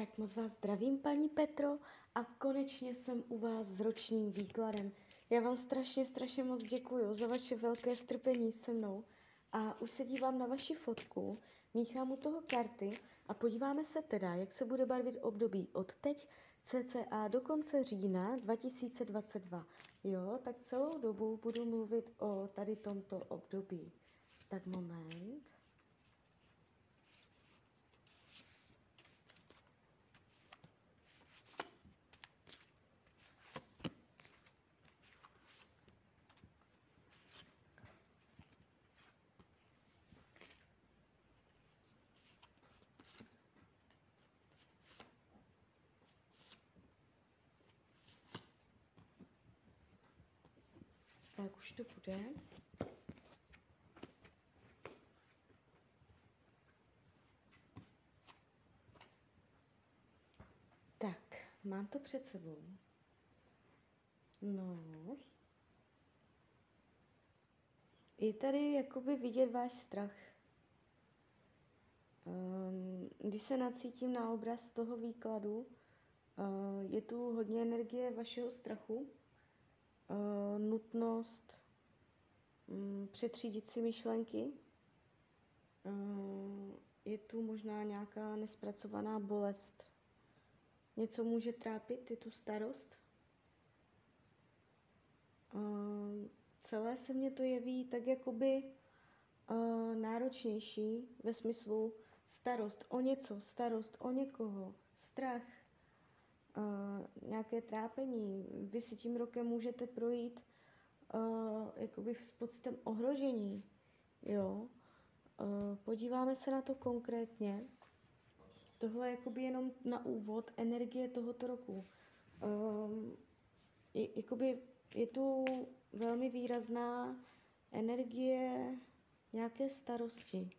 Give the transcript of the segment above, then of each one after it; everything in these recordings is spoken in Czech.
Tak moc vás zdravím, paní Petro, a konečně jsem u vás s ročním výkladem. Já vám strašně, strašně moc děkuji za vaše velké strpení se mnou. A už se dívám na vaši fotku, míchám u toho karty a podíváme se teda, jak se bude barvit období od teď cca do konce října 2022. Jo, tak celou dobu budu mluvit o tady tomto období. Tak moment. Tak už to bude. Tak, mám to před sebou. No. Je tady jakoby vidět váš strach. Um, když se nacítím na obraz toho výkladu, uh, je tu hodně energie vašeho strachu, nutnost um, přetřídit si myšlenky. Uh, je tu možná nějaká nespracovaná bolest. Něco může trápit, je tu starost. Uh, celé se mně to jeví tak jakoby náročnější ve smyslu starost o něco, starost o někoho, strach, uh, nějaké trápení. Vy si tím rokem můžete projít uh, jakoby s pocitem ohrožení. Jo? Uh, podíváme se na to konkrétně. Tohle je jakoby jenom na úvod energie tohoto roku. Um, je, jakoby je tu velmi výrazná energie nějaké starosti.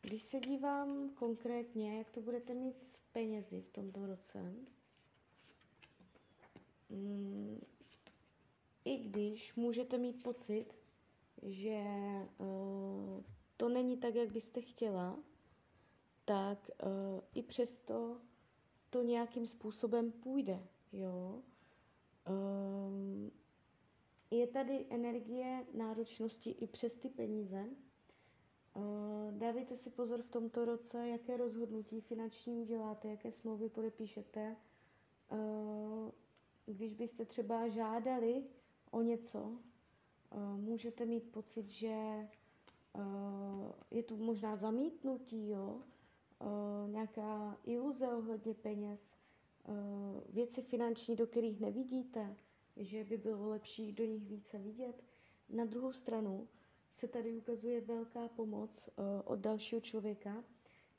Když se dívám konkrétně, jak to budete mít s penězi v tomto roce, mm, i když můžete mít pocit, že uh, to není tak, jak byste chtěla, tak uh, i přesto to nějakým způsobem půjde, jo. Um, je tady energie náročnosti i přes ty peníze. Dávejte si pozor v tomto roce, jaké rozhodnutí finanční uděláte, jaké smlouvy podepíšete. Když byste třeba žádali o něco, uh, můžete mít pocit, že je tu možná zamítnutí, jo? nějaká iluze ohledně peněz, věci finanční, do kterých nevidíte, že by bylo lepší do nich více vidět. Na druhou stranu se tady ukazuje velká pomoc od dalšího člověka,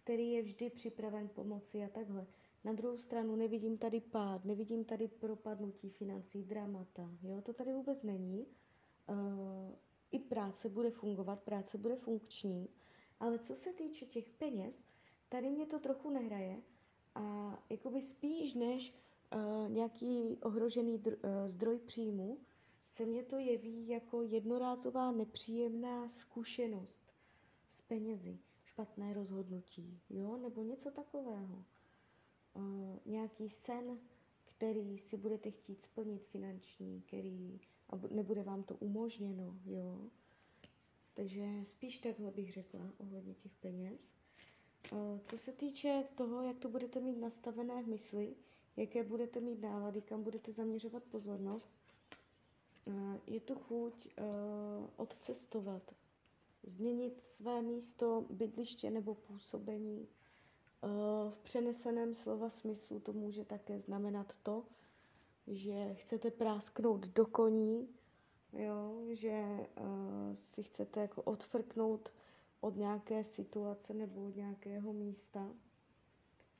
který je vždy připraven pomoci a takhle. Na druhou stranu nevidím tady pád, nevidím tady propadnutí financí, dramata. Jo? To tady vůbec není. Uh, I práce bude fungovat, práce bude funkční, ale co se týče těch peněz, tady mě to trochu nehraje a jakoby spíš než uh, nějaký ohrožený dr- uh, zdroj příjmu, se mně to jeví jako jednorázová nepříjemná zkušenost s penězi, špatné rozhodnutí, jo, nebo něco takového. Uh, nějaký sen, který si budete chtít splnit finanční, který a nebude vám to umožněno, jo. Takže spíš takhle bych řekla ohledně těch peněz. Uh, co se týče toho, jak to budete mít nastavené v mysli, jaké budete mít nálady, kam budete zaměřovat pozornost. Eh, je tu chuť eh, odcestovat, změnit své místo, bydliště nebo působení. Eh, v přeneseném slova smyslu to může také znamenat to, že chcete prásknout do koní, jo, že si chcete jako odfrknout od nějaké situace nebo od nějakého místa.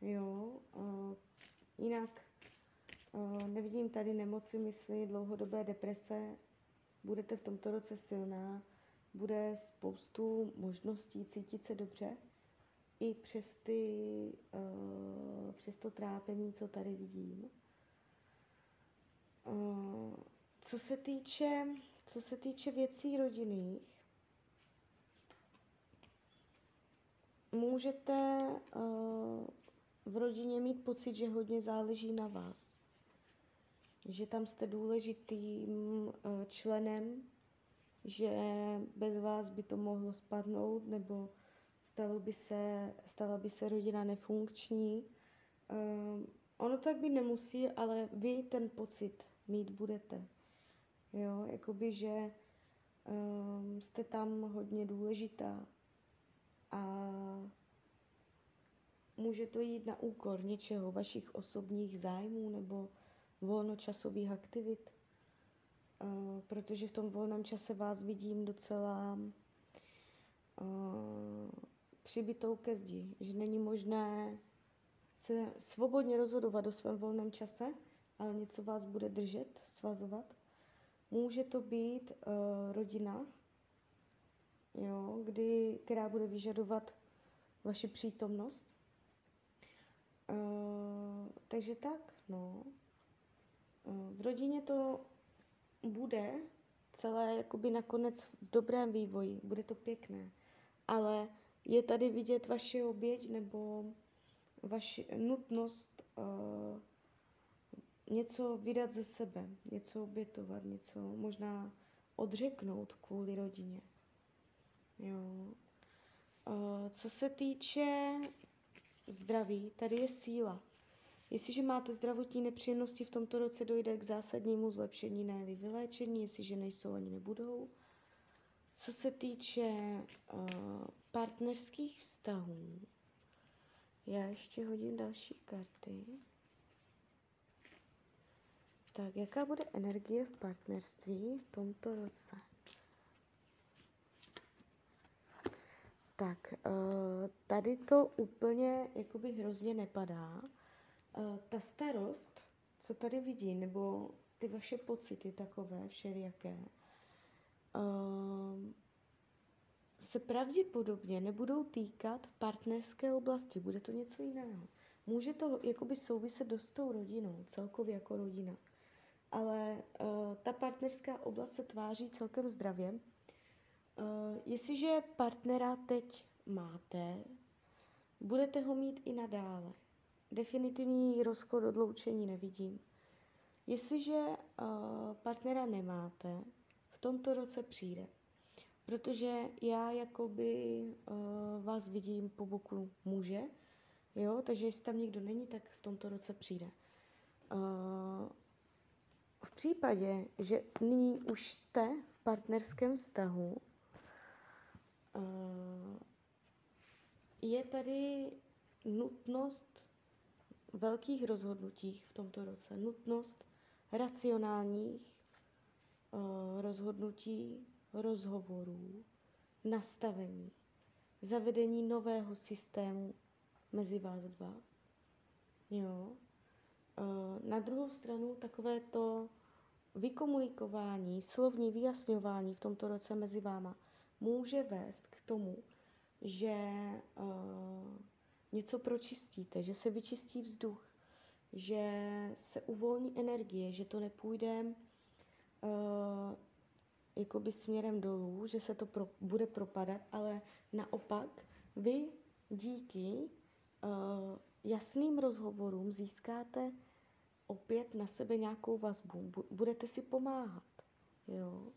Jo, Jinak uh, nevidím tady nemoci mysli, dlouhodobé deprese. Budete v tomto roce silná, bude spoustu možností cítit se dobře i přes, ty, uh, přes to trápení, co tady vidím. Uh, co se týče, co se týče věcí rodinných, můžete uh, v rodině mít pocit, že hodně záleží na vás. Že tam jste důležitým eh, členem, že bez vás by to mohlo spadnout, nebo stalo by se, stala by se rodina nefunkční. Um, ono tak by nemusí, ale vy ten pocit mít budete. Jo, jakoby, že um, jste tam hodně důležitá a může to jít na úkor něčeho, vašich osobních zájmů nebo volnočasových aktivit, uh, protože v tom volném čase vás vidím docela uh, přibitou ke zdi, že není možné se svobodně rozhodovat o svém volném čase, ale něco vás bude držet, svazovat. Může to být uh, rodina, jo, kdy, která bude vyžadovat vaši přítomnost. Uh, takže tak, no. Uh, v rodině to bude celé jakoby nakonec v dobrém vývoji, bude to pěkné, ale je tady vidět vaše oběť nebo vaši nutnost uh, něco vydat ze sebe, něco obětovat, něco možná odřeknout kvůli rodině. Jo. Uh, co se týče zdraví, tady je síla. Jestliže máte zdravotní nepříjemnosti, v tomto roce dojde k zásadnímu zlepšení, ne vyléčení, jestliže nejsou ani nebudou. Co se týče uh, partnerských vztahů, já ještě hodím další karty. Tak, jaká bude energie v partnerství v tomto roce? Tak, uh, tady to úplně jakoby hrozně nepadá. Uh, ta starost, co tady vidím, nebo ty vaše pocity takové všelijaké, se pravděpodobně nebudou týkat partnerské oblasti, bude to něco jiného. Může to jakoby souviset dost s tou rodinou, celkově jako rodina. Ale uh, ta partnerská oblast se tváří celkem zdravě. Uh, jestliže partnera teď máte, budete ho mít i nadále. Definitivní rozchod, odloučení nevidím. Jestliže uh, partnera nemáte, tomto roce přijde protože já jakoby uh, vás vidím po boku muže, jo, takže jestli tam nikdo není, tak v tomto roce přijde. Uh, v případě, že nyní už jste v partnerském vztahu, uh, je tady nutnost velkých rozhodnutí v tomto roce, nutnost racionálních rozhodnutí, rozhovorů, nastavení, zavedení nového systému mezi vás dva. Jo. E, na druhou stranu takové to vykomunikování, slovní vyjasňování v tomto roce mezi váma může vést k tomu, že uh, něco pročistíte, že se vyčistí vzduch, že se uvolní energie, že to nepůjde uh, jakoby směrem dolů, že se to pro, bude propadat, ale naopak vy díky uh, jasným rozhovorům získáte opět na sebe nějakou vazbu. Budete si pomáhat. Jo?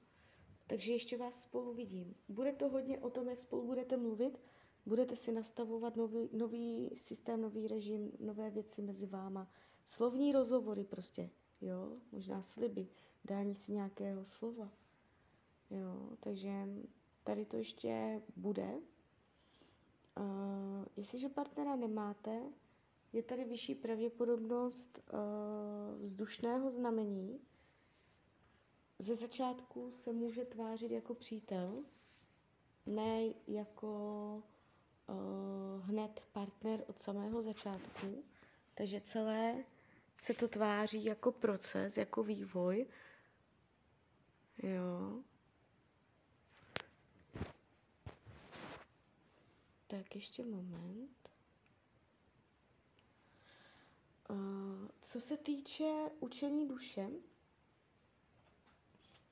Takže ještě vás spolu vidím. Bude to hodně o tom, jak spolu budete mluvit, budete si nastavovat nový, nový systém, nový režim, nové věci mezi váma. Slovní rozhovory prostě, jo, možná sliby, dání si nějakého slova. Jo, takže tady to ještě bude. Uh, jestliže partnera nemáte, je tady vyšší pravděpodobnost uh, vzdušného znamení. Ze začátku se může tvářit jako přítel, ne jako uh, hned partner od samého začátku. Takže celé se to tváří jako proces, jako vývoj. Jo. Tak ještě moment. Uh, co se týče učení duše,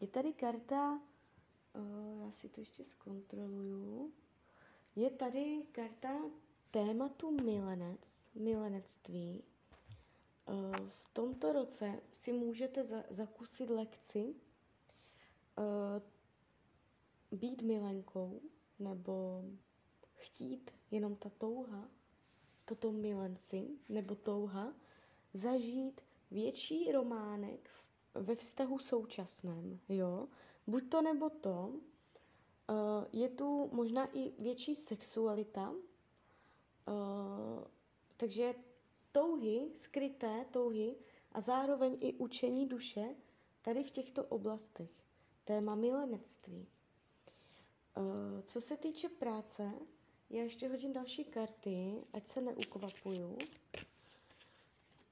je tady karta, uh, já si to ještě zkontroluju, je tady karta tématu milenec, milenectví, uh, v tomto roce si můžete za, zakusit lekci uh, být milenkou nebo chtít jenom ta touha po tom milenci nebo touha zažít větší románek v, ve vztahu současném, jo. Buď to nebo to, uh, je tu možná i větší sexualita, uh, takže touhy, skryté touhy a zároveň i učení duše tady v těchto oblastech. Téma milenectví. Uh, co se týče práce, já ještě hodím další karty, ať se neukvapuju.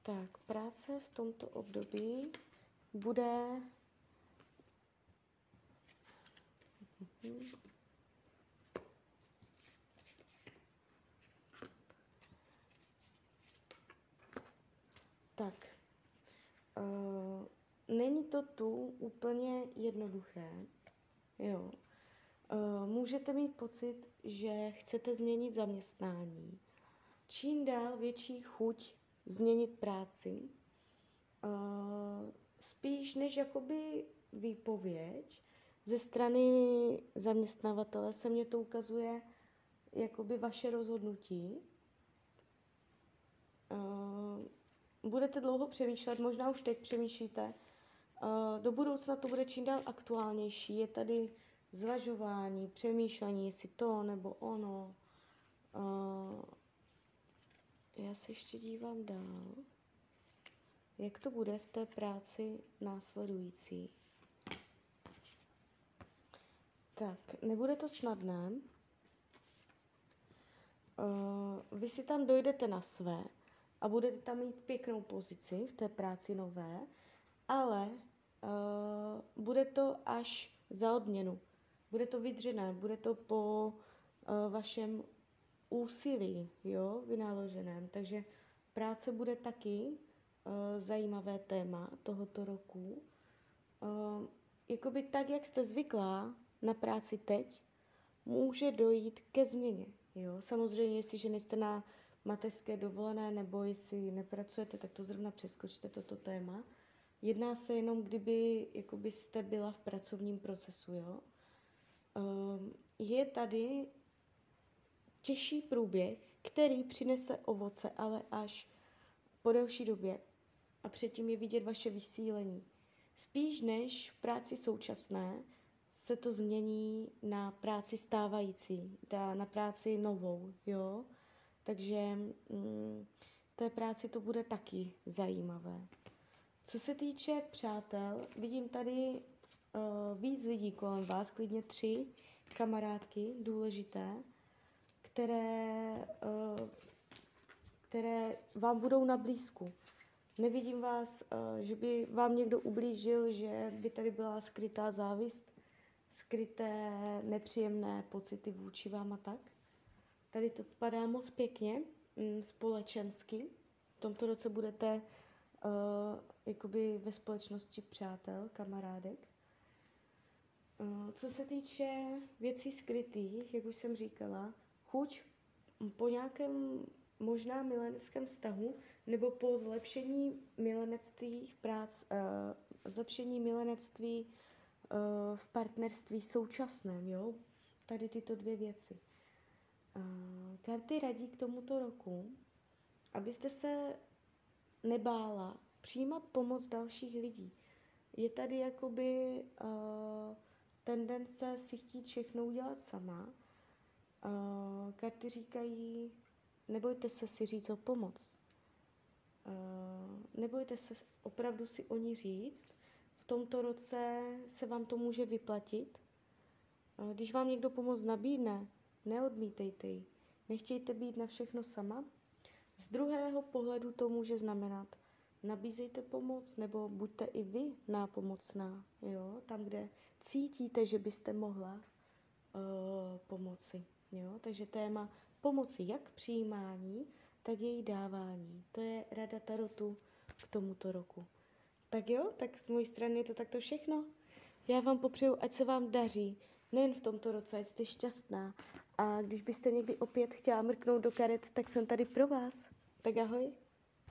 Tak, práce v tomto období bude... Tak, uh, není to tu úplně jednoduché, jo. Uh, můžete mít pocit, že chcete změnit zaměstnání. Čím dál větší chuť změnit práci. Uh, spíš než jakoby výpověď ze strany zaměstnavatele se mně to ukazuje jakoby vaše rozhodnutí. Uh, budete dlouho přemýšlet, možná už teď přemýšlíte. Uh, do budoucna to bude čím dál aktuálnější. Je tady zvažování, přemýšlení, jestli to nebo ono. Uh, já se ještě dívám dál, jak to bude v té práci následující. Tak, nebude to snadné. Uh, vy si tam dojdete na své a budete tam mít pěknou pozici v té práci nové, ale uh, bude to až za odměnu. Bude to vydřené, bude to po uh, vašem úsilí, jo, vynaloženém. Takže práce bude taky uh, zajímavé téma tohoto roku. Uh, jakoby tak, jak jste zvyklá na práci teď, může dojít ke změně. Jo? Samozřejmě, jestliže nejste na mateřské dovolené nebo jestli nepracujete, tak to zrovna přeskočte toto téma. Jedná se jenom, kdyby jakoby jste byla v pracovním procesu. Jo? Um, je tady těžší průběh, který přinese ovoce, ale až po delší době. A předtím je vidět vaše vysílení. Spíš než v práci současné se to změní na práci stávající, na práci novou, jo. Takže mm, té práci to bude taky zajímavé. Co se týče přátel, vidím tady uh, víc lidí kolem vás, klidně tři kamarádky, důležité které, eh, které vám budou na blízku. Nevidím vás, eh, že by vám někdo ublížil, že by tady byla skrytá závist, skryté nepříjemné pocity vůči vám a tak. Tady to padá moc pěkně, mm, společensky. V tomto roce budete uh, jakoby ve společnosti přátel, kamarádek. Uh, co se týče věcí skrytých, jak už jsem říkala, chuť po nějakém možná mileneckém vztahu nebo po zlepšení milenectví prác, uh, zlepšení milenectví uh, v partnerství současném, jo? Tady tyto dvě věci. Karty radí k tomuto roku, abyste se nebála přijímat pomoc dalších lidí. Je tady jakoby uh, tendence si chtít všechno udělat sama, Uh, karty říkají, nebojte se si říct o pomoc. Uh, nebojte se opravdu si o ní říct. V tomto roce se vám to může vyplatit. Uh, když vám někdo pomoc nabídne, neodmítejte ji. Nechtějte být na všechno sama. Z druhého pohledu to může znamenat, nabízejte pomoc nebo buďte i vy nápomocná, jo? tam, kde cítíte, že byste mohla uh, pomoci. Jo? Takže téma pomoci jak přijímání, tak její dávání. To je rada Tarotu k tomuto roku. Tak jo, tak z mojí strany je to takto všechno. Já vám popřeju, ať se vám daří nejen v tomto roce, jste šťastná. A když byste někdy opět chtěla mrknout do karet, tak jsem tady pro vás. Tak ahoj.